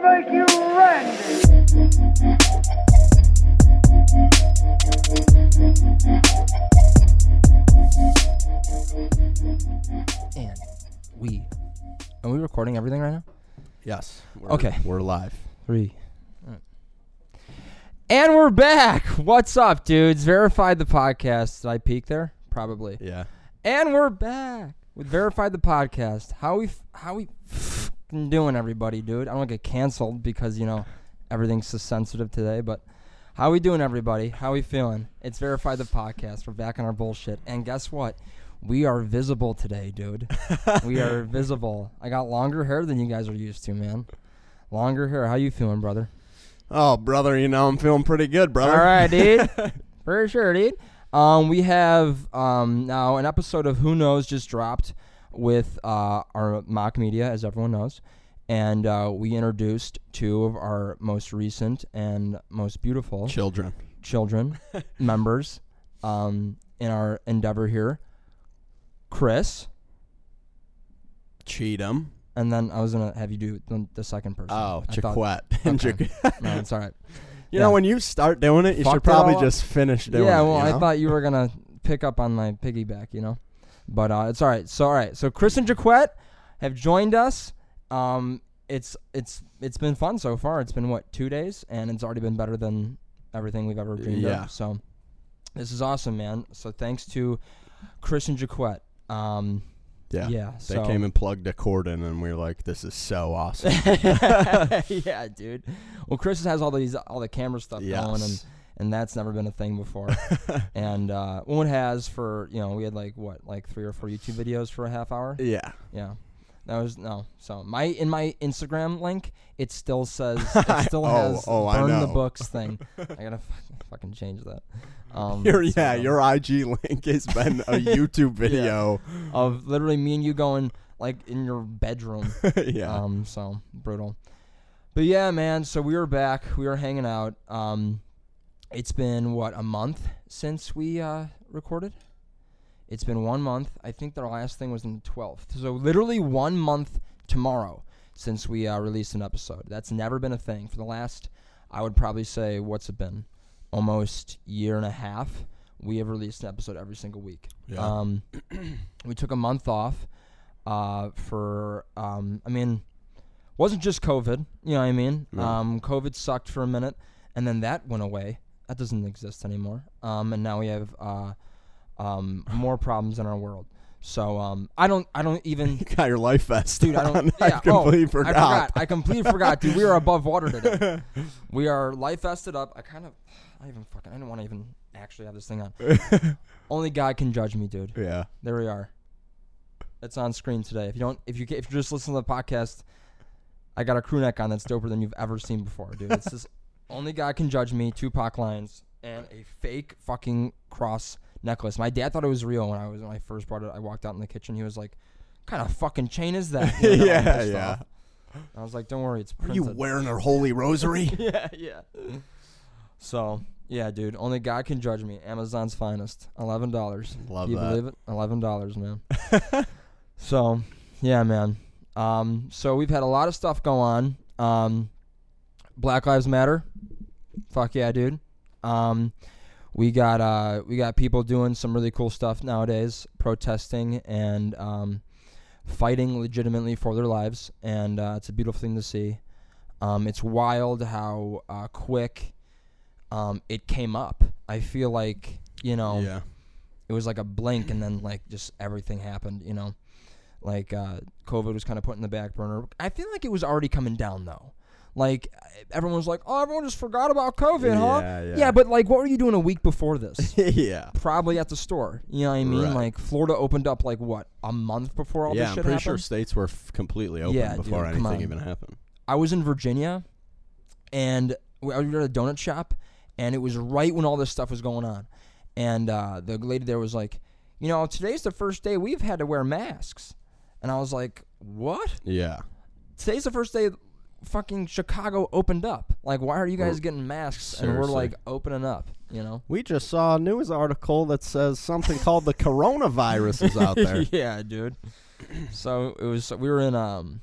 gonna make you randy. And we are we recording everything right now? Yes. We're, Okay. We're live. Three. And we're back. What's up, dudes? Verified the podcast. Did I peak there? Probably. Yeah. And we're back with Verified the podcast. How we f- how we f***ing doing, everybody, dude? I don't get canceled because you know everything's so sensitive today, but how we doing, everybody? How we feeling? It's Verified the podcast. We're back on our bullshit, and guess what? We are visible today, dude. we are visible. I got longer hair than you guys are used to, man. Longer hair. How you feeling, brother? Oh, brother, you know I'm feeling pretty good, brother. All right, dude. For sure, dude. Um, we have um, now an episode of Who Knows just dropped with uh, our mock media, as everyone knows, and uh, we introduced two of our most recent and most beautiful Children. children members um, in our endeavor here. Chris, Cheatham. and then I was gonna have you do the, the second person. Oh, I thought- Chiquette. And Okay. No, it's all right. you Yeah. know, when you start doing it, you Fucked should probably just finish doing yeah, it. Yeah, well, you I thought you were gonna pick up on my piggyback, you know, but uh, it's all right. So all right, so Chris and Jaquette have joined us. Um, it's it's it's been fun so far. It's been what two days, and it's already been better than everything we've ever dreamed Yeah. of. So this is awesome, man. So thanks to Chris and Jaquette. Um, Yeah. yeah, They so came and plugged a cord in, and we were like, this is so awesome. yeah, dude. Well, Chris has all these all the camera stuff going, and yes. And that's never been a thing before. and uh, one has for you know we had like what like three or four YouTube videos for a half hour. yeah. Yeah, that was no. So my in my Instagram link, it still says it still Oh, has oh, burn the books thing. I gotta fucking, fucking change that. Um, Your, so- yeah, your IG link has been a YouTube video. of literally me and you going like in your bedroom. yeah. Um, so brutal. But yeah, man. So we were back. We were hanging out. Um, it's been what a month since we uh, recorded. It's been one month. I think the last thing was on the twelfth. So literally one month tomorrow since we uh, released an episode. That's never been a thing for the last. I would probably say what's it been, almost year and a half. We have released an episode every single week. Yeah. Um, we took a month off uh, for, um, I mean, wasn't just COVID. You know what I mean? No. Um, COVID sucked for a minute, and then that went away. That doesn't exist anymore. Um, and now we have uh, um, more problems in our world. So um, I don't, I don't even, you got your life vest. dude. I don't. on. Yeah, I completely oh, forgot. I forgot. I completely forgot, dude. We are above water today. We are life vested up. I kind of, I even fucking, I didn't want to even actually have this thing on. Only God can judge me, dude. yeah. There we are. It's on screen today. If you don't, if you if you just listen to the podcast, I got a crew neck on that's doper than you've ever seen before, dude. It's just only God can judge me. Tupac lines and a fake fucking cross necklace. My dad thought it was real when I was when I first brought it. I walked out in the kitchen. He was like, What "Kind of fucking chain is that?" You know, Yeah, yeah. off. I was like, "Don't worry, it's Are you wearing her holy rosary? yeah, yeah. So yeah, dude. Only God can judge me. Amazon's finest. Eleven dollars. Love Do you that. believe it? Eleven dollars, man. so, yeah, man. Um, so we've had a lot of stuff go on. Um, Black Lives Matter. Fuck yeah, dude. Um, we got uh, we got people doing some really cool stuff nowadays, protesting and um, fighting legitimately for their lives, and uh, it's a beautiful thing to see. Um, it's wild how uh, quick um, it came up. I feel like you know Yeah. it was like a blink and then like just everything happened you know like uh, covid was kind of put in the back burner i feel like it was already coming down though like everyone was like oh everyone just forgot about covid huh Yeah, yeah. but like what were you doing a week before this yeah. probably at the store you know what i mean Right. like florida opened up like what a month before all yeah, this I'm pretty happened sure states were f- completely open Yeah, before dude, anything even happened. I was in Virginia, and we- I was at a donut shop, and it was right when all this stuff was going on, and uh, the lady there was like, you know, today's the first day we've had to wear masks, and I was like, what? Yeah. Today's the first day fucking Chicago opened up. Like, why are you guys getting masks and we're Seriously. like opening up? You know? We just saw a news article that says something called the coronavirus is out there. yeah, dude. So it was. We were in um,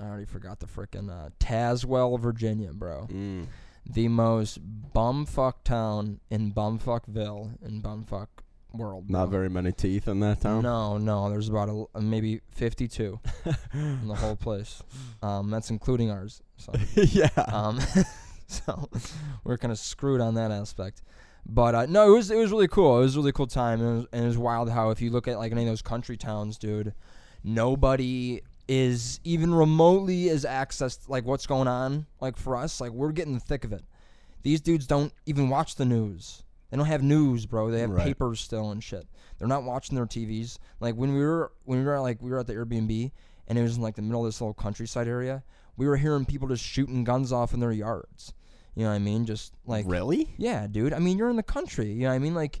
I already forgot the frickin' uh, Tazewell, Virginia, bro. Mm. The most bumfuck town in bumfuckville in bumfuck world. Not very many teeth in that town. No, no. There's about a, maybe 52 in the whole place. Um, that's including ours. So, yeah. um, so we're kind of screwed on that aspect. But uh, no, it was it was really cool. It was a really cool time, and it was, and it was wild how if you look at like any of those country towns, dude, nobody is even remotely as accessed like what's going on. Like for us, like we're getting the thick of it. These dudes don't even watch the news. They don't have news, bro. They have Right. papers still and shit. They're not watching their TVs. Like when we were when we were like we were at the Airbnb and it was in like the middle of this little countryside area. We were hearing people just shooting guns off in their yards. You know what I mean? Just like really? yeah, dude. I mean, you're in the country. You know what I mean? Like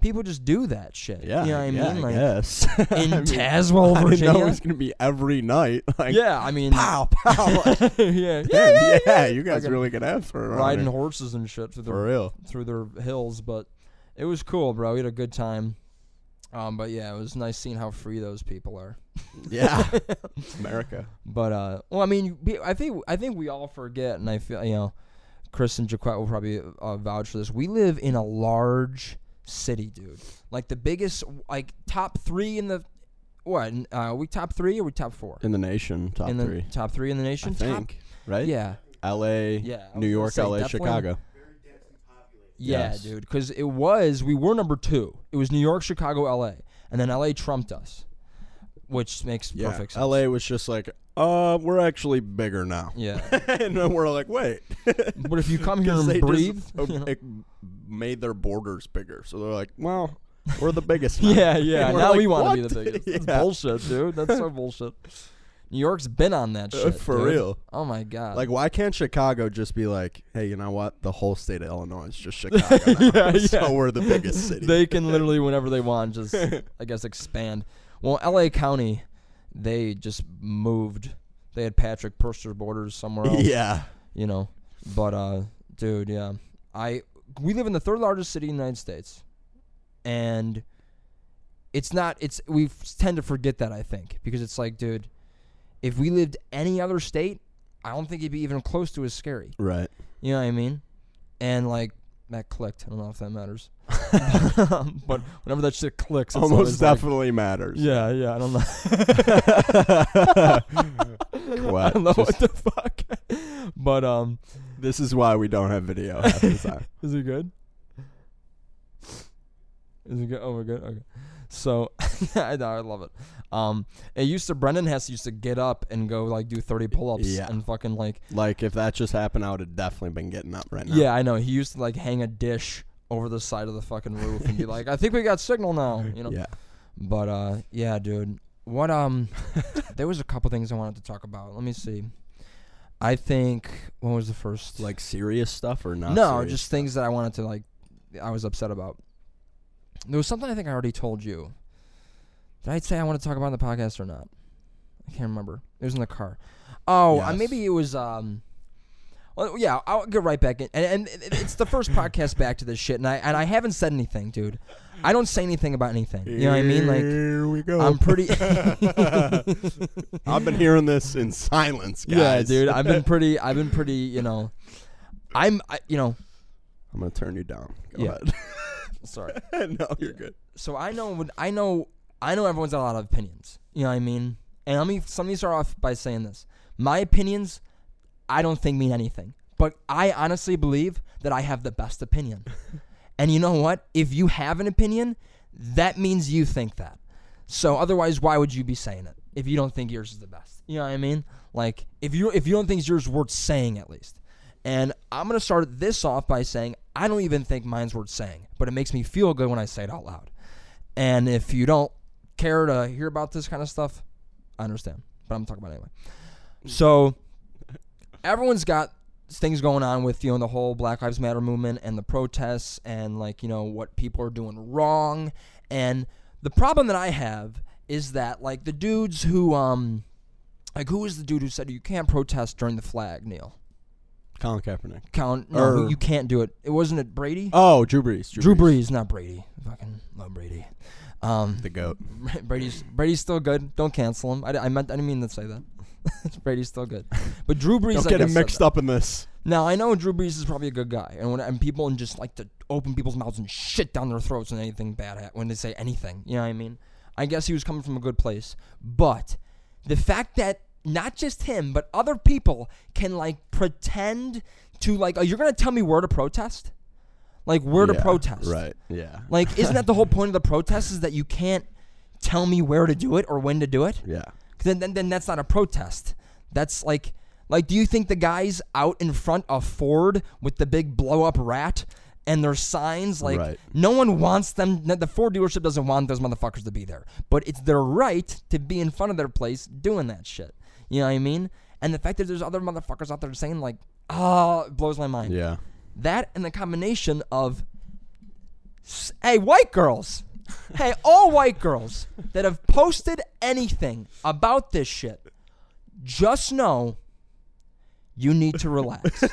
people just do that shit. Yeah. You know what I yeah, mean? Like yes. in I mean, Tazewell, I didn't know Virginia. it was gonna be every night. Like, yeah, I mean, pow, pow. yeah, yeah, yeah, yeah, You guys Fucking really could have for riding horses and shit through for the real. through their hills, but it was cool, bro. We had a good time. Um, but yeah, it was nice seeing how free those people are. Yeah. America. But uh, well, I mean, I think I think we all forget, and I feel you know, Chris and Jaquette will probably uh, vouch for this. We live in a large city, dude. Like the biggest, like top three in the what? Uh, are we top three or we top four? In the nation, top in the three. top three in the I nation. think. Top, Right? yeah, L.A. yeah. New York, say, L.A., Chicago. Yeah, Yes. dude. Because it was we were number two. It was New York, Chicago, L.A., and then L.A. trumped us, which makes Yeah. perfect sense. L.A. was just like, uh, we're actually bigger now. Yeah. and then we're like, wait. But if you come here and breathe, just, you know? Made their borders bigger. So they're like, well, we're the biggest. now. Yeah, yeah. And we're Now like, we want to be "What?" the biggest. That's Yeah. bullshit, dude. That's so bullshit. New York's been on that Uh, shit. for dude. real. Oh my god. Like, why can't Chicago just be like, hey, you know what? The whole state of Illinois is just Chicago. now. Yeah, yeah. So we're the biggest city. they can literally whenever they want just I guess expand. Well, LA County, they just moved. They had Patrick Purser borders somewhere else. yeah. You know. But uh dude, yeah. I we live in the third largest city in the United States. And it's not it's we tend to forget that I think because it's like, dude, if we lived any other state, I don't think it'd be even close to as scary. Right. You know what I mean? And like that clicked. I don't know if that matters. but whenever that shit clicks, it's Almost always like- definitely matters. yeah, yeah. I don't know. What? I don't know what the fuck. but um, This is why we don't have video half the time. is it good? Is it good? Oh, we're good. Okay. So I know I love it. Um, it used to Brendan has to used to get up and go like do thirty pull-ups Yeah. and fucking like Like, if that just happened, I would have definitely been getting up right now. Yeah, I know. He used to like hang a dish over the side of the fucking roof and be like, "I think we got signal now," you know. Yeah. But uh, yeah, dude. What um, there was a couple things I wanted to talk about. Let me see. I think when was the first? Like, serious stuff or not? no, just stuff? things that I wanted to like. I was upset about. There was something I think I already told you. Did I say I want to talk about the podcast or not? I can't remember. It was in the car. Oh, uh, maybe it was. Um, well, yeah, I'll get right back in, and, and it's the first podcast back to this shit, and I and I haven't said anything, dude. I don't say anything about anything. You know what I mean? Like Here we go. I'm pretty. I've been hearing this in silence, guys. yeah, dude. I've been pretty. I've been pretty. You know, I'm. I, you know, I'm gonna turn you down. Go Yeah. sorry. no, you're good. So I know. when- I know. I know everyone's got a lot of opinions. You know what I mean? And let me. Let me start off by saying this. My opinions, I don't think mean anything. But I honestly believe that I have the best opinion. and you know what? If you have an opinion, that means you think that. So otherwise, why would you be saying it if you don't think yours is the best? You know what I mean? Like if you if you don't think yours worth saying at least. And I'm gonna start this off by saying I don't even think mine's worth saying, but it makes me feel good when I say it out loud. And if you don't care to hear about this kind of stuff, I understand. But I'm talking about it anyway. So everyone's got things going on with you know the whole Black Lives Matter movement and the protests and like you know what people are doing wrong. And the problem that I have is that like the dudes who um like who was the dude who said you can't protest during the flag Neil? Colin Kaepernick. Colin, no Or- you can't do it. It wasn't it Brady? Oh, Drew Brees. Drew Brees. Not Brady. Fucking love Brady. Um the goat. Brady's Brady's still good. Don't cancel him. I, I meant I didn't mean to say that Brady's still good, but Drew Brees. Don't I get him mixed uh, up in this. Now I know Drew Brees is probably a good guy, and when and people just like to open people's mouths and shit down their throats when anything bad ha- when they say anything. You know what I mean? I guess he was coming from a good place, but the fact that not just him but other people can like pretend to like, oh, you're gonna tell me where to protest, like where to protest, Right. Yeah. Like, isn't that the whole point of the protest? Is that you can't tell me where to do it or when to do it? yeah. Then, then, then that's not a protest. That's like, like, do you think the guys out in front of Ford with the big blow up rat and their signs, like, Right. no one wants them, the Ford dealership doesn't want those motherfuckers to be there. But it's their right to be in front of their place doing that shit. You know what I mean? And the fact that there's other motherfuckers out there saying, like, oh, it blows my mind. Yeah. That and the combination of, hey, white girls, hey, all white girls that have posted anything about this shit, just know you need to relax.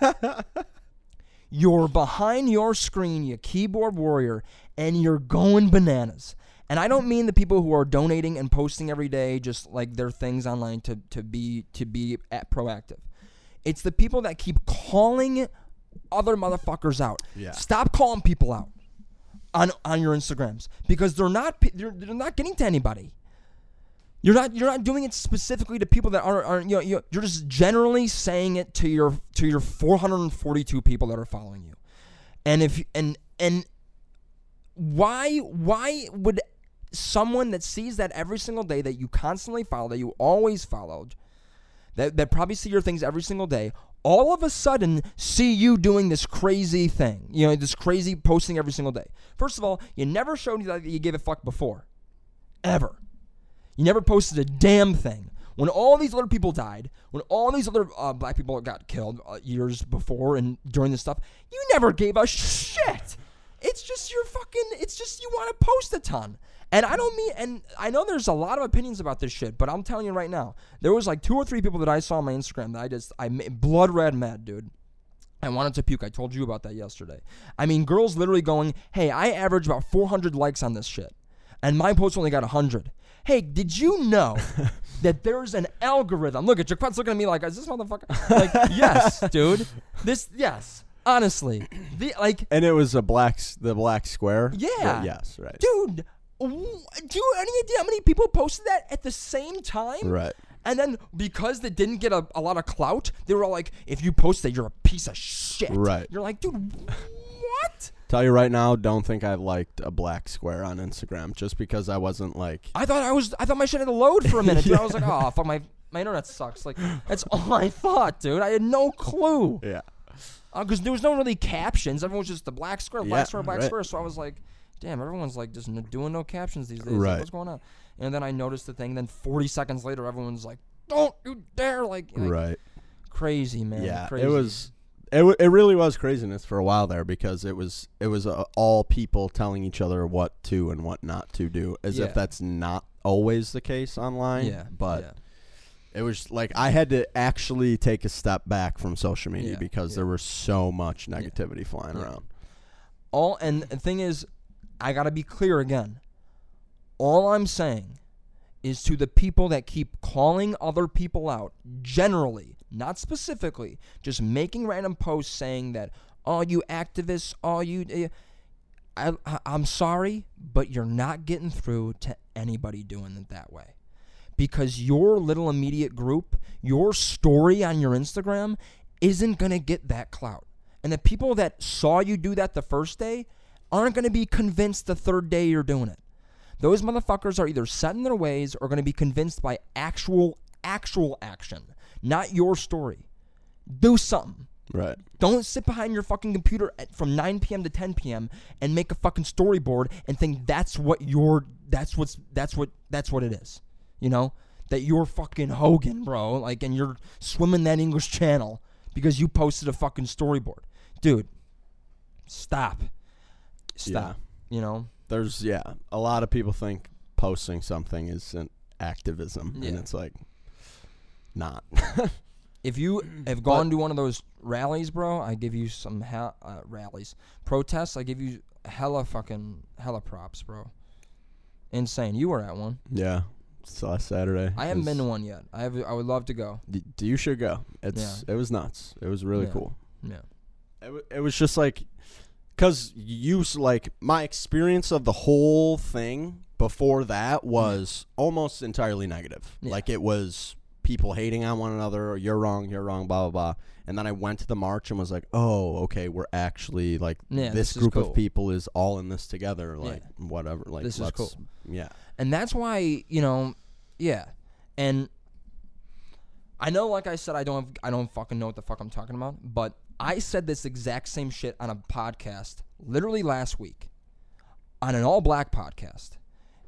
you're behind your screen, you keyboard warrior, and you're going bananas. And I don't mean the people who are donating and posting every day, just like their things online to, to be to be at proactive. It's the people that keep calling other motherfuckers out. Yeah. Stop calling people out on on your Instagrams because they're not they're, they're not getting to anybody. You're not you're not doing it specifically to people that aren't, aren't you know, you're, just generally saying it to your to your 442 people that are following you. And if and and why why would someone that sees that every single day that you constantly follow that you always followed that, that probably see your things every single day all of a sudden see you doing this crazy thing you know this crazy posting every single day. First of all you never showed me that you gave a fuck before. Ever. You never posted a damn thing. When all these other people died when all these other uh, black people got killed uh, years before and during this stuff you never gave a shit. It's just your fucking it's just you want to post a ton and I don't mean, and I know there's a lot of opinions about this shit, but I'm telling you right now, there was like two or three people that I saw on my Instagram that I just, I blood red mad, dude. I wanted to puke. I told you about that yesterday. I mean, girls literally going, hey, I average about 400 likes on this shit, and my post only got 100. Hey, did you know that there's an algorithm? Look at Jaquette's looking at me like, is this motherfucker? Like, yes, dude. This, yes. Honestly, the like, And it was a black, the black square. Yeah. yes. Right. dude. Do you have any idea how many people posted that at the same time? Right. And then because they didn't get a, a lot of clout, they were all like, if you post that, you're a piece of shit. Right. You're like, dude, what? Tell you right now, don't think I liked a black square on Instagram just because I wasn't like. I thought I was, I thought my shit had to load for a minute. Dude. I was like, oh, fuck, my, my internet sucks. Like, that's all I thought, dude. I had no clue. Yeah. Uh, because there was no really captions. Everyone was just the black square, black Yeah, square, black right. square. So I was like, damn, everyone's like just n- doing no captions these days. Like, what's going on? And then I noticed the thing. Then 40 seconds later, everyone's like, don't you dare. Like, like Right. crazy, man. yeah. crazy. It was. It, w- it really was craziness for a while there because it was it was uh, all people telling each other what to and what not to do as Yeah. if that's not always the case online Yeah. but yeah. it was like I had to actually take a step back from social media Yeah, because yeah. there was so much negativity flying Yeah. around all and the thing is i gotta be clear again all i'm saying is to the people that keep calling other people out generally not specifically just making random posts saying that all you activists all you eh," I, i'm sorry but you're not getting through to anybody doing it that way because your little immediate group, your story on your Instagram isn't going to get that clout. And the people that saw you do that the first day aren't going to be convinced the third day you're doing it. Those motherfuckers are either set in their ways or going to be convinced by actual actual action, not your story. Do something. right Don't sit behind your fucking computer at, from 9 p.m. to 10 p.m. and make a fucking storyboard and think that's what your that's what's that's what that's what it is. You know that you're fucking Hogan, bro. Like, and you're swimming that English Channel because you posted a fucking storyboard, dude. Stop. Stop. You know. there's yeah a lot of people think posting something isn't activism and it's like not If you have gone to one of those rallies, bro, I give you some he- uh, rallies, protests. I give you hella fucking hella props, bro. Insane. You were at one. yeah It's last Saturday. I haven't been to one yet. I have. I would love to go. D- you should go. It's it was nuts. It was really Yeah. cool. Yeah. It, w- it was just like, cause you like my experience of the whole thing before that mm-hmm. was almost entirely negative. Yeah. Like it was people hating on one another. You're wrong. You're wrong. Blah blah blah. And then I went to the march and was like, oh, okay, we're actually like Yeah, this this group cool. of people is all in this together. Like whatever. Like This is cool. Yeah. And that's why you know, yeah. And I know, like I said, I don't. Have, I don't fucking know what the fuck I'm talking about. But I said this exact same shit on a podcast literally last week, on an all black podcast.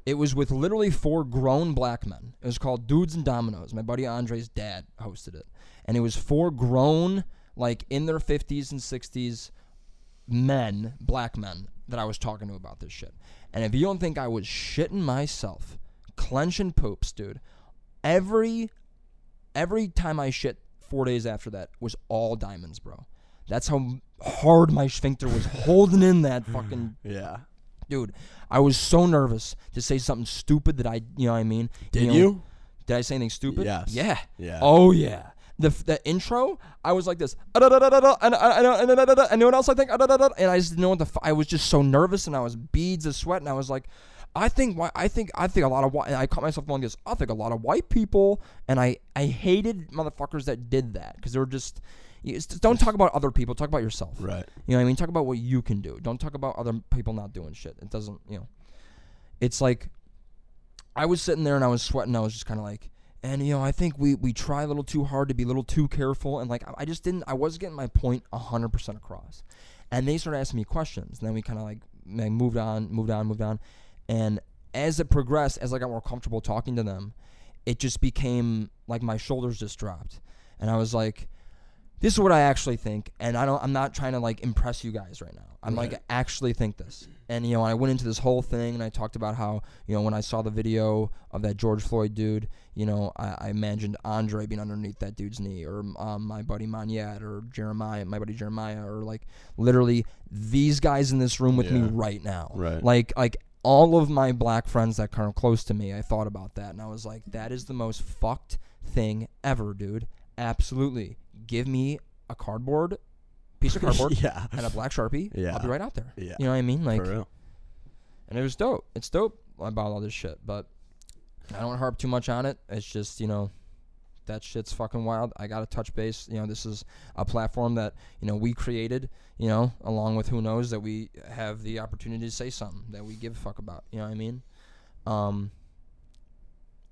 It was with literally four grown black men. It was called Dudes and Dominoes. My buddy Andre's dad hosted it. And it was four grown, like in their 50s and 60s men, black men, that I was talking to about this shit. And if you don't think I was shitting myself, clenching poops, dude, every every time I shit four days after that was all diamonds, bro. That's how hard my sphincter was holding in that fucking Yeah. dude. I was so nervous to say something stupid that I, you know what I mean? Did know, you? Did I say anything stupid? Yes. Yeah. Yeah. Oh yeah. The the intro, I was like this, ah, and uh, and uh, and uh, anyone else I think, ah, and I just didn't know what the. F- I was just so nervous, and I was beads of sweat, and I was like, I think why I think I think a lot of white. I caught myself going this. I think a lot of white people, and I I hated motherfuckers that did that because they were just. You don't talk about other people. Talk about yourself. Right. You know what I mean? Talk about what you can do. Don't talk about other people not doing shit. It doesn't, you know. It's like I was sitting there and I was sweating. I was just kind of like, and you know, I think we we try a little too hard to be a little too careful, and like I- just didn't. I was getting my point point hundred percent across, and they started asking me questions. And then we kind of like, moved on, moved on, moved on, and as it progressed, as I got more comfortable talking to them, it just became like my shoulders just dropped, and I was like, this is what I actually think, and I don't. I'm not trying to like impress you guys right now. I'm like actually think this, and you know, I went into this whole thing, and I talked about how you know when I saw the video of that George Floyd dude, you know, I, I imagined Andre being underneath that dude's knee, or um, my buddy Monyet, or Jeremiah, my buddy Jeremiah, or like literally these guys in this room with me right now, Right. like like all of my black friends that come close to me, I thought about that, and I was like, that is the most fucked thing ever, dude. Absolutely. Give me a cardboard piece of cardboard yeah. and a black sharpie. Yeah. I'll be right out there. Yeah. You know what I mean? Like, For real. and it was dope. It's dope about all this shit, but I don't harp too much on it. It's just you know. That shit's fucking wild. I got to touch base. You know, this is a platform that, you know, we created, you know, along with who knows that we have the opportunity to say something that we give a fuck about. You know what I mean? Um,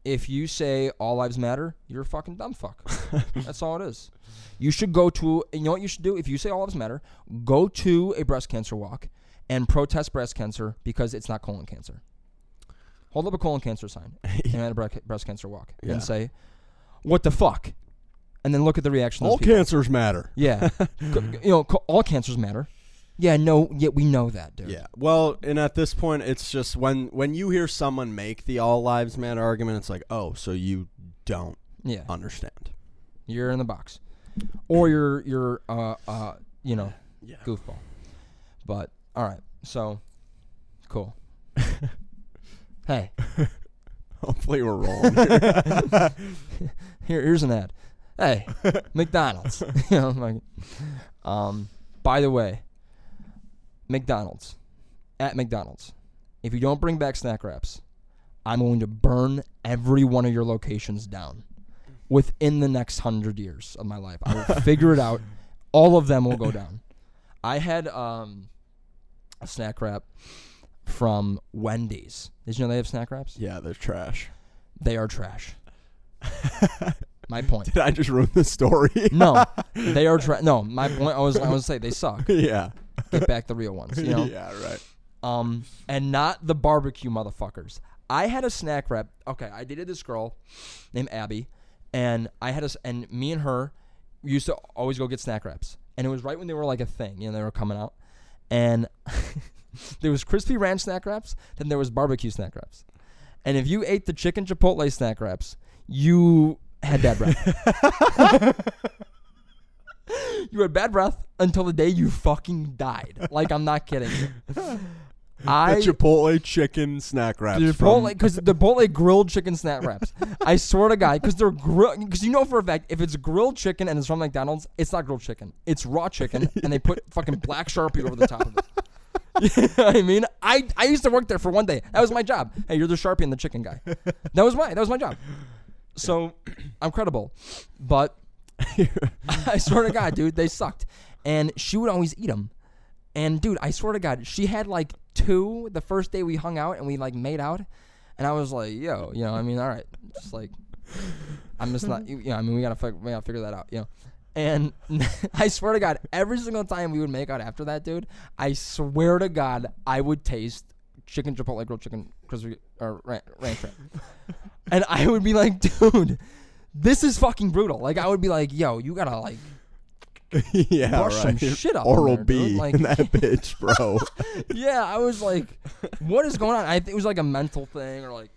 if you say all lives matter, you're a fucking dumb fuck. That's all it is. You should go to, you know what you should do? If you say all lives matter, go to a breast cancer walk and protest breast cancer because it's not colon cancer. Hold up a colon cancer sign and at a bre- breast cancer walk Yeah. and say, "What the fuck?" And then look at the reaction. All cancers matter. Yeah, you know, co- all cancers matter. Yeah, no, yeah, we know that, dude. Yeah. Well, and at this point, it's just when when you hear someone make the all lives matter argument, it's like, oh, so you don't yeah. understand. You're in the box, or you're you're uh uh you know Yeah. goofball. But all right, so cool. hey, Hopefully, we're rolling. here here's an ad. Hey, McDonald's. you know, like, um, by the way, McDonald's at McDonald's. If you don't bring back snack wraps, I'm going to burn every one of your locations down within the next hundred years of my life. I will figure it out. All of them will go down. I had um, a snack wrap from Wendy's. Did you know they have snack wraps? yeah, they're trash. They are trash. My point. Did I just ruin the story? No, they are trash. No, my point. I was I was say they suck. yeah. Get back the real ones. You know. Yeah. Right. Um, and not the barbecue motherfuckers. I had a snack wrap. Okay, I dated this girl named Abby, and I had a and me and her used to always go get snack wraps, and it was right when they were like a thing. You know, they were coming out, and there was crispy ranch snack wraps, then there was barbecue snack wraps, and if you ate the chicken chipotle snack wraps, you had bad breath. you had bad breath until the day you fucking died. Like I'm not kidding. I the Chipotle chicken snack wraps. the Chipotle because the Chipotle grilled chicken snack wraps. I swear to God, because they're grill. Because you know for a fact, if it's grilled chicken and it's from McDonald's, it's not grilled chicken. It's raw chicken, and they put fucking black sharpie over the top of it. You know I mean, I I used to work there for one day. That was my job. Hey, you're the sharpie and the chicken guy. That was my that was my job. So I'm credible, but I swear to God, dude, they sucked. And she would always eat them. And dude, I swear to God, she had like two the first day we hung out and we like made out. And I was like, yo, you know, I mean, all right, just like, I'm just not, you know, I mean, we gotta, fig- we gotta figure that out, you know. And I swear to God, every single time we would make out after that, dude, I swear to God, I would taste chicken chipotle grilled chicken crispy or ran- ranch wrap. and I would be like, dude, this is fucking brutal. Like, I would be like, yo, you gotta like yeah, brush some shit up Oral there, B. Like- in that bitch, bro. yeah, I was like, what is going on? I think it was like a mental thing, or like,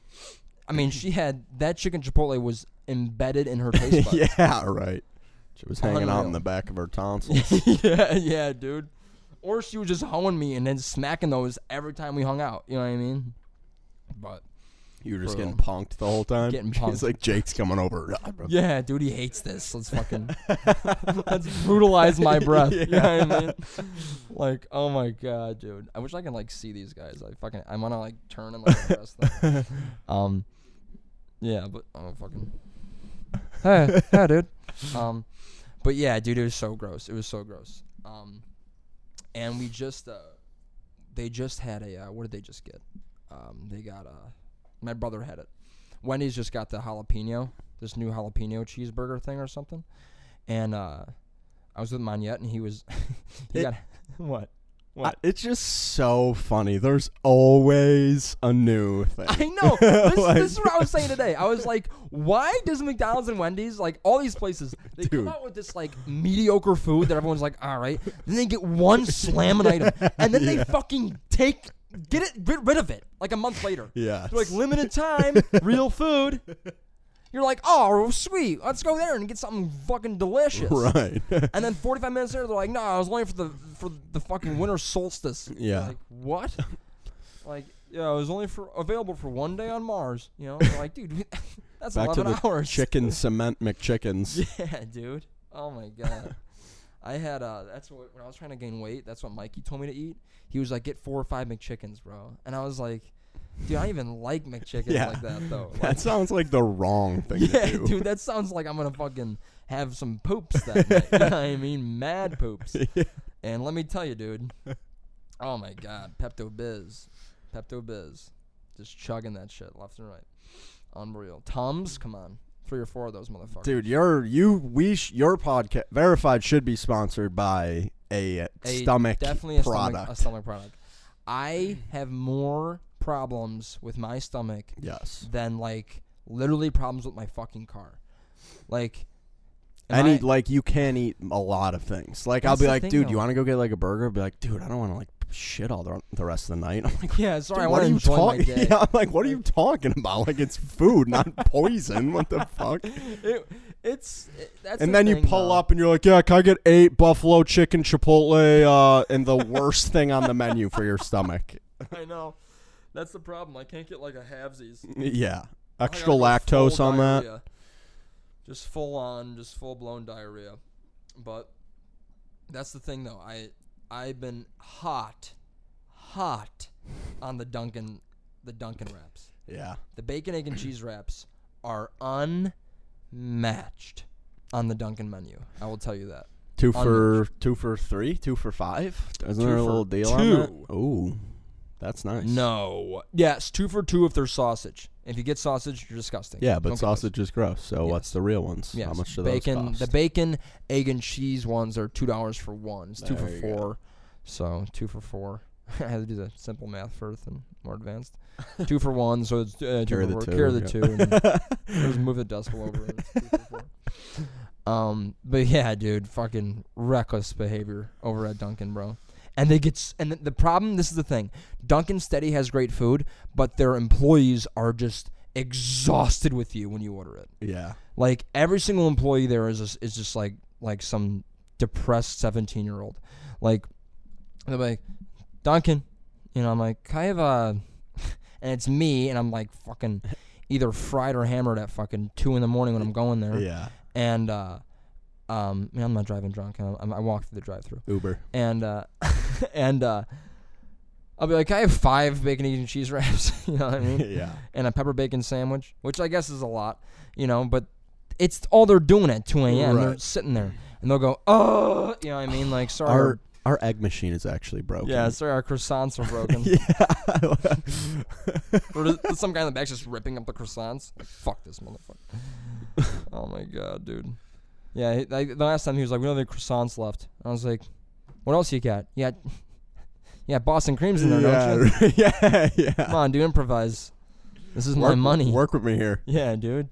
I mean, she had that chicken chipotle was embedded in her taste buds. yeah, right. She was hanging out in the back of her tonsils. yeah, yeah, dude. Or she was just hoeing me and then smacking those every time we hung out. You know what I mean? But You were just Bro. getting punked the whole time. Getting It's punked. like Jake's coming over. yeah, dude, he hates this. Let's fucking let's brutalize my breath. You know what I mean? Like, oh my god, dude. I wish I could like see these guys. I fucking I wanna like turn and like address them. Um, yeah, but oh fucking. Hey, yeah, dude. Um, but yeah, dude, it was so gross. It was so gross. Um, and we just uh, they just had a uh, what did they just get? Um, they got uh, my brother had it. Wendy's just got the jalapeno, this new jalapeno cheeseburger thing or something, and uh, I was with Monette and he was he It- got what I- it's just so funny. There's always a new thing. I know. This, Like- this is what I was saying today. I was like, why does McDonald's and Wendy's, like all these places, they Dude. come out with this like mediocre food that everyone's like, all right. Then they get one slamming item, and then they fucking take get it get rid of it like a month later. Yeah. They're like limited time, real food. You're like, oh, sweet. Let's go there and get something fucking delicious. Right. And then 45 minutes later, they're like, no, I was only for the for the fucking winter solstice. You're Yeah. Like what? like yeah, it was only for available for one day on Mars. You know, They're like dude, that's Back to 11 the hours. chicken cement McChickens. Yeah, dude. Oh my god. I had uh that's what when I was trying to gain weight, that's what Mikey told me to eat. He was like, get four or five McChickens, bro. And I was like, dude, I even like McChickens Yeah. like that though. Like, That sounds like the wrong thing yeah, to do. dude, that sounds like I'm gonna fucking have some poops that night. You know I mean, mad poops. And let me tell you, dude. Oh my God, Pepto Biz, Pepto Biz, just chugging that shit left and right. Unreal. Tums, come on, three or four of those motherfuckers. Dude, your you we sh- your podcast verified should be sponsored by a, A- stomach definitely a product. stomach, a stomach product. I have more problems with my stomach yes. than like literally problems with my fucking car. Like, Any I- like you can eat a lot of things. Like I'll be like, dude, though. you want to go get like a burger? Be like, dude, I don't want to like shit all the, the rest of the night. I'm like, yeah, sorry, what are you talking? Yeah, I'm like, what are you talking about? Like it's food, not poison. What the fuck? It- it's it, that's and the then you pull though. up and you're like, yeah, can I get eight buffalo chicken chipotle uh, and the worst thing on the menu for your stomach? I know. That's the problem. I can't get like a halvesies. Yeah, extra lactose on that. Just full on, just full blown diarrhea. But that's the thing though. I I've been hot, hot on the Dunkin' the Dunkin' wraps. Yeah, The bacon, egg, and cheese wraps are unmatched on the Dunkin' menu. I will tell you that. two for two for three, two for five. Isn't Two there a for little deal on that? two. That's nice. No. Yes, two for two if there's sausage. If you get sausage, you're disgusting. Yeah, but Don't get sausage is gross. So what's the real ones? Yes. How much do bacon, those cost? The bacon, egg, and cheese ones are two dollars for one. It's two There for you four. go. So two for four. I had to do the simple math first and more advanced. two for one, so it's uh, two Carry for the four. two, Carry the yeah. two. And just move the decimal over. and it's two for four. Um, but yeah, dude, fucking reckless behavior over at Dunkin', bro. And they get and the, problem. This is the thing. Dunkin' Steady has great food, but their employees are just exhausted with you when you order it. yeah, Like every single employee there is just, is just like like some depressed seventeen year old. Like they're like, Dunkin', You know, I'm like, "Can I have a?" and it's me, and I'm like fucking either fried or hammered at fucking two in the morning when I'm going there. Yeah. And uh, um, I mean, I'm not driving drunk. I, I walk through the drive-through, Uber. and uh, and uh, I'll be like, I have five bacon, eggs, and cheese wraps?" you know what I mean? yeah. and a pepper bacon sandwich, which I guess is a lot, you know, but it's all they're doing at 2 a.m. They're sitting there and they'll go, oh, you know what I mean? Like, sorry. Our our egg machine is actually broken. yeah, sorry, our croissants are broken. yeah. or some guy in the back's just ripping up the croissants. Like, fuck this motherfucker. oh my god, dude. Yeah, he, like, the last time he was like, we don't have any croissants left. I was like, what else you got? Yeah, yeah, Boston creams in there, don't you? yeah. yeah. Yeah. Come on, dude, improvise. This is my Work- money. Work with me here. Yeah, dude.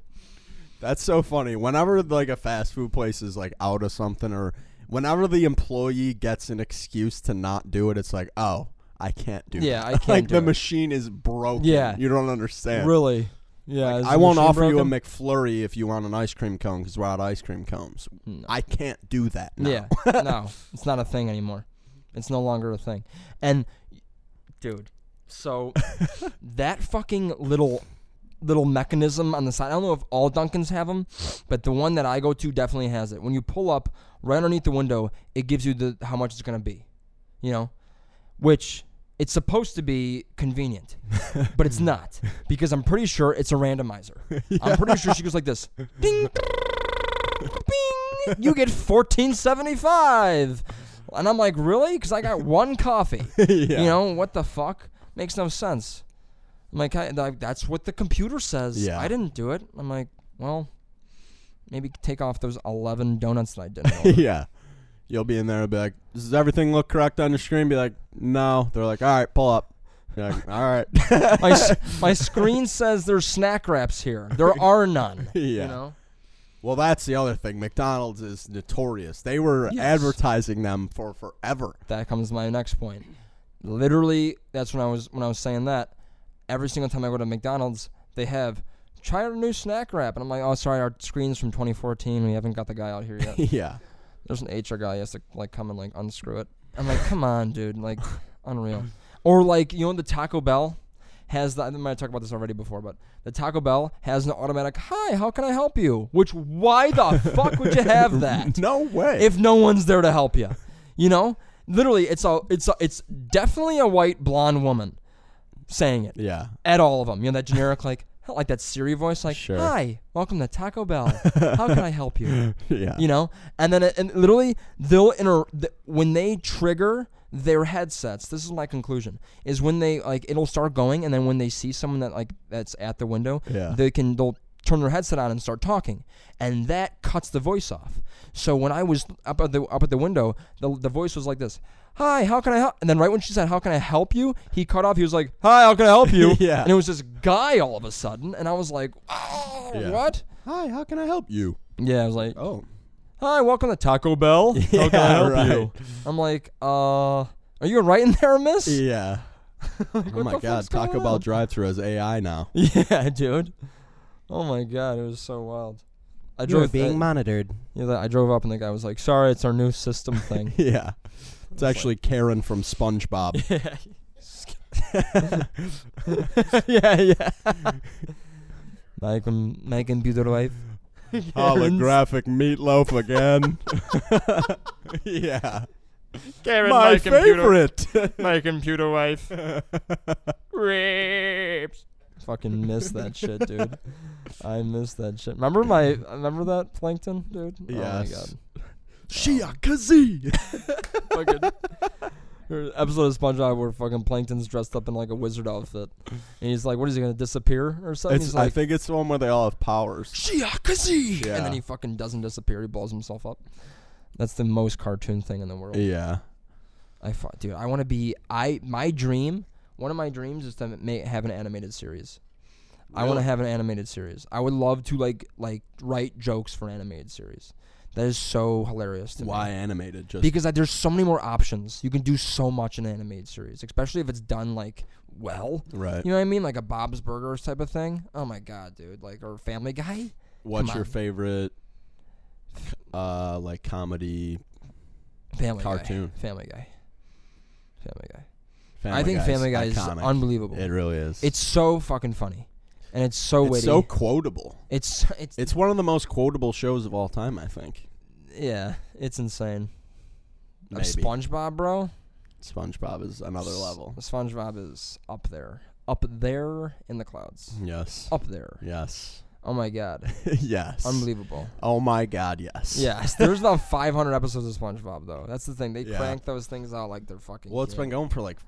That's so funny. Whenever like a fast food place is like out of something or whenever the employee gets an excuse to not do it, it's like, "Oh, I can't do it. Yeah, that." I can't like do the it. machine is broken. Yeah. You don't understand. Really? Yeah. Like, I won't machine offer you a? McFlurry if you want an ice cream cone because we're out of ice cream cones. Hmm, no. I can't do that. now. Yeah. no, it's not a thing anymore. It's no longer a thing. And, dude, so that fucking little little mechanism on the side. I don't know if all Dunkins have them, but the one that I go to definitely has it. When you pull up right underneath the window, it gives you the how much it's gonna be. You know, which it's supposed to be convenient, but it's not because I'm pretty sure it's a randomizer. I'm pretty sure she goes like this. Ding, bing. You get fourteen seventy five, and I'm like, really? Because I got one coffee. yeah. You know what the fuck? Makes no sense. I'm like, I, that's what the computer says. Yeah. I didn't do it. I'm like, well, maybe take off those eleven donuts that I didn't. yeah. You'll be in there and be like, "Does everything look correct on your screen?" Be like, "No." They're like, "All right, pull up." You're like, "All right." my s- my screen says there's snack wraps here. There are none. Yeah. You know. Well, that's the other thing. McDonald's is notorious. They were Yes. advertising them for forever. That comes to my next point. Literally, that's when I was when I was saying that. Every single time I go to McDonald's, they have try our new snack wrap, and I'm like, oh, sorry, our screen's from 2014. We haven't got the guy out here yet. yeah. There's an HR guy. He has to like come and like unscrew it. I'm like, come on, dude, like unreal. Or like you know the Taco Bell has the I might have talked about this already before, but the Taco Bell has an automatic hi, how can I help you? Which why the fuck would you have that? No way. if no one's there to help you. You know, literally, it's a it's a, it's definitely a white blonde woman saying it yeah. at all of them. You know that generic like like that Siri voice, like Sure. "Hi, welcome to Taco Bell. How can I help you?" Yeah. You know, and then it, and literally they'll inter th- when they trigger their headsets. This is my conclusion: is when they like it'll start going, and then when they see someone that like that's at the window, Yeah. they can they'll turn their headset on and start talking, and that cuts the voice off. So when I was up at the up at the window, the the voice was like this. Hi, how can I help? And then right when she said, "How can I help you?" he cut off. He was like, "Hi, how can I help you?" Yeah. And it was this guy all of a sudden, and I was like, "Oh, Yeah. what?" Hi, how can I help you? Yeah, I was like, Oh. "Hi, welcome to Taco Bell. how can I Yeah, help right. you?" I'm like, "Uh, are you right in there, Miss?" Yeah. Like, Oh my the god, fuck's going Taco Bell on? drive-through has AI now. Yeah, dude. Oh my god, it was so wild. I drove. I, monitored. yeah, that- I drove up and the guy was like, "Sorry, it's our new system thing." yeah. It's actually Karen from SpongeBob. yeah, yeah, yeah. Making making beautiful wife. Holographic meatloaf again. yeah. Karen, My favorite. my computer wife. Rapes. Fucking miss that shit, dude. I miss that shit. Remember my? Remember that plankton, dude? Oh my god. Yes. Shia Kazi. fucking or episode of SpongeBob where fucking Plankton's dressed up in like a wizard outfit, and he's like, "What is he gonna disappear or something?" It's, he's I like, think it's the one where they all have powers. "Shiakazi," Yeah. and then he fucking doesn't disappear. He blows himself up. That's the most cartoon thing in the world. Yeah. I fu- dude, I want to be. I my dream. One of my dreams is to ma- have an animated series. I want to Really? have an animated series. I would love to like like write jokes for an animated series. That is so hilarious to me. Why animated? Just because like, there's so many more options. You can do so much in an animated series, especially if it's done like well. right. You know what I mean? Like a Bob's Burgers type of thing. Oh my god, dude! Like or Family Guy. What's come your on. favorite uh like comedy Family Cartoon. Guy. Family Guy. Family Guy. Family I think Family Guy is unbelievable. It really is. it's so fucking funny, and it's so it's witty. so quotable. it's it's It's one of the most quotable shows of all time. I think. yeah, it's insane. Uh, Maybe. SpongeBob, bro. SpongeBob is another level. SpongeBob is up there, up there in the clouds, Yes. up there. Yes. Oh my god, yes. unbelievable. Oh my God. Yes. Yes, there's about 500 episodes of SpongeBob though. That's the thing. They Yeah. crank those things out like they're fucking. Well, it's been going for like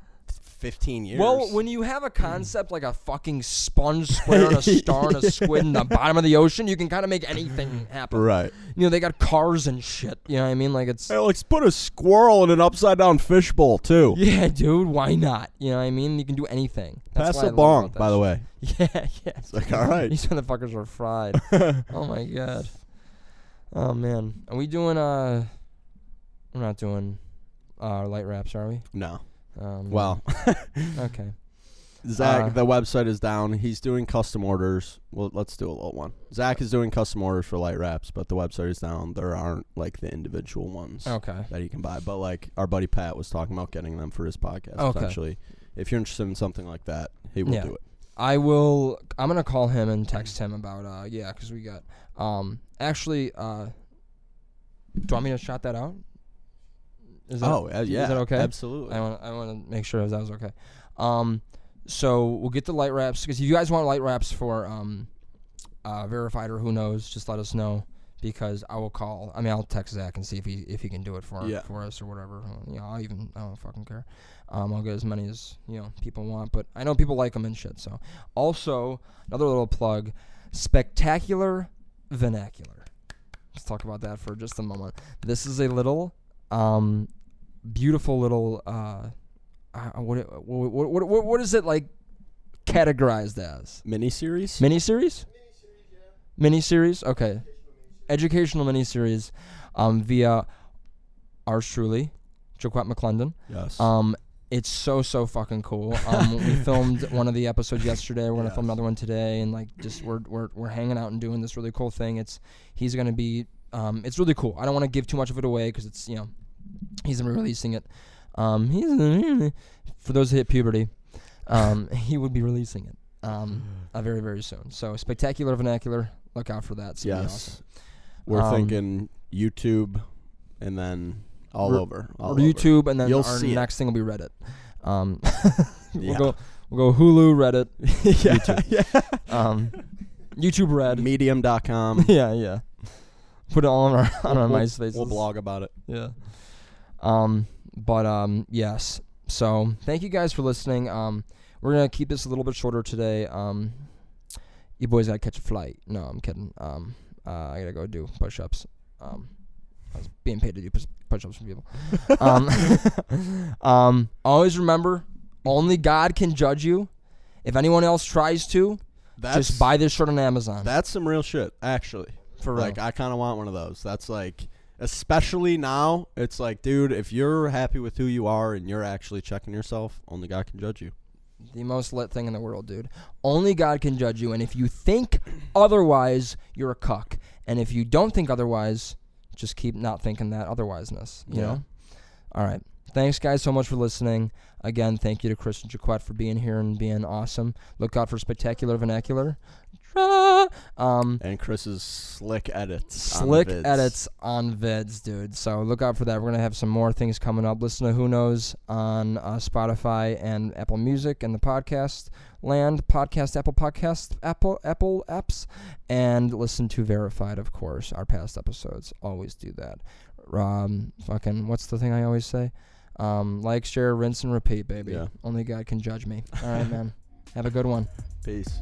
15 years. Well, when you have a concept like a fucking sponge square and a star and a squid in the bottom of the ocean, you can kind of make anything happen. right. You know, they got cars and shit. You know what I mean? Like it's Hey, let's put a squirrel in an upside down fishbowl too. yeah, dude. Why not? You know what I mean? You can do anything. That's Pass a bong, by the way. Yeah, yeah. It's like, all right. These motherfuckers are fried. oh my god. Oh man, are we doing? Uh, we're not doing uh light wraps, are we? No. Um, Well, okay. Zach, Uh, the website is down. He's doing custom orders. Well, let's do a little one. Zach is doing custom orders for light wraps, but the website is down. There aren't like the individual ones Okay. that you can buy. But like our buddy Pat was talking about getting them for his podcast. Okay. Potentially, if you're interested in something like that, he will Yeah. do it. I will. I'm gonna call him and text him about. Uh, yeah, because we got. Um, actually, uh, do you want me to shout that out? Is that, oh, uh, yeah. Is that okay? Absolutely. I want. I want to make sure that was okay. Um, so we'll get the light wraps because if you guys want light wraps for um, uh, verified or who knows, just let us know because I will call. I mean, I'll text Zach and see if he if he can do it for Yeah. for us or whatever. Uh, You know, I'll even I don't fucking care. Um, I'll get as many as you know people want, but I know people like them and shit. So also another little plug, spectacular vernacular. Let's talk about that for just a moment. This is a little um, beautiful little uh, uh, what, what what what what is it like categorized as? Miniseries. miniseries? Miniseries okay. Educational miniseries Educational mini series. um via ours truly Jaquette McClendon. Yes. um it's so so fucking cool. Um we filmed one of the episodes yesterday. We're gonna film another one today and like just we're we're we're hanging out and doing this really cool thing. It's he's gonna be um it's really cool. I don't want to give too much of it away because it's you know he's releasing it um he's for those who hit puberty um he would be releasing it um uh, very very soon so spectacular vernacular look out for that it's yes. awesome. We're Um, thinking YouTube, and then all Re- over. All or over. YouTube and then You'll our see it. next thing will be Reddit um we'll Yeah. go we'll go Hulu Reddit yeah, YouTube. yeah. um YouTube Red Medium.com. yeah yeah put it all on our on our We'll- MySpace We'll blog about it. Yeah. Um, but um, yes. So thank you guys for listening. Um, we're gonna keep this a little bit shorter today. Um, you boys gotta catch a flight. No, I'm kidding. Um, uh, I gotta go do push-ups. Um, I was being paid to do push- push-ups from people. um, um, always remember, only God can judge you. If anyone else tries to, That's just buy this shirt on Amazon. That's some real shit, actually. for real. Like I kind of want one of those. That's like, especially now. It's like, dude, if you're happy with who you are and you're actually checking yourself, only God can judge you. The most lit thing in the world, dude. Only God can judge you, and if you think otherwise, you're a cuck. And if you don't think otherwise, just keep not thinking that otherwiseness. You Yeah. know. All right. Thanks, guys, so much for listening. Again, thank you to Christian Jaquette for being here and being awesome. Look out for spectacular vernacular. Um, And Chris's slick edits. on slick vids. edits on vids, dude. So look out for that. We're gonna have some more things coming up. Listen to Who Knows on uh, Spotify and Apple Music and the podcast land, podcast Apple Podcast, Apple Apple apps, and listen to Verified, of course. Our past episodes always do that. Um, fucking, what's the thing I always say? Um, like, share, rinse, and repeat, baby. Yeah. Only God can judge me. All right, man. Have a good one. Peace.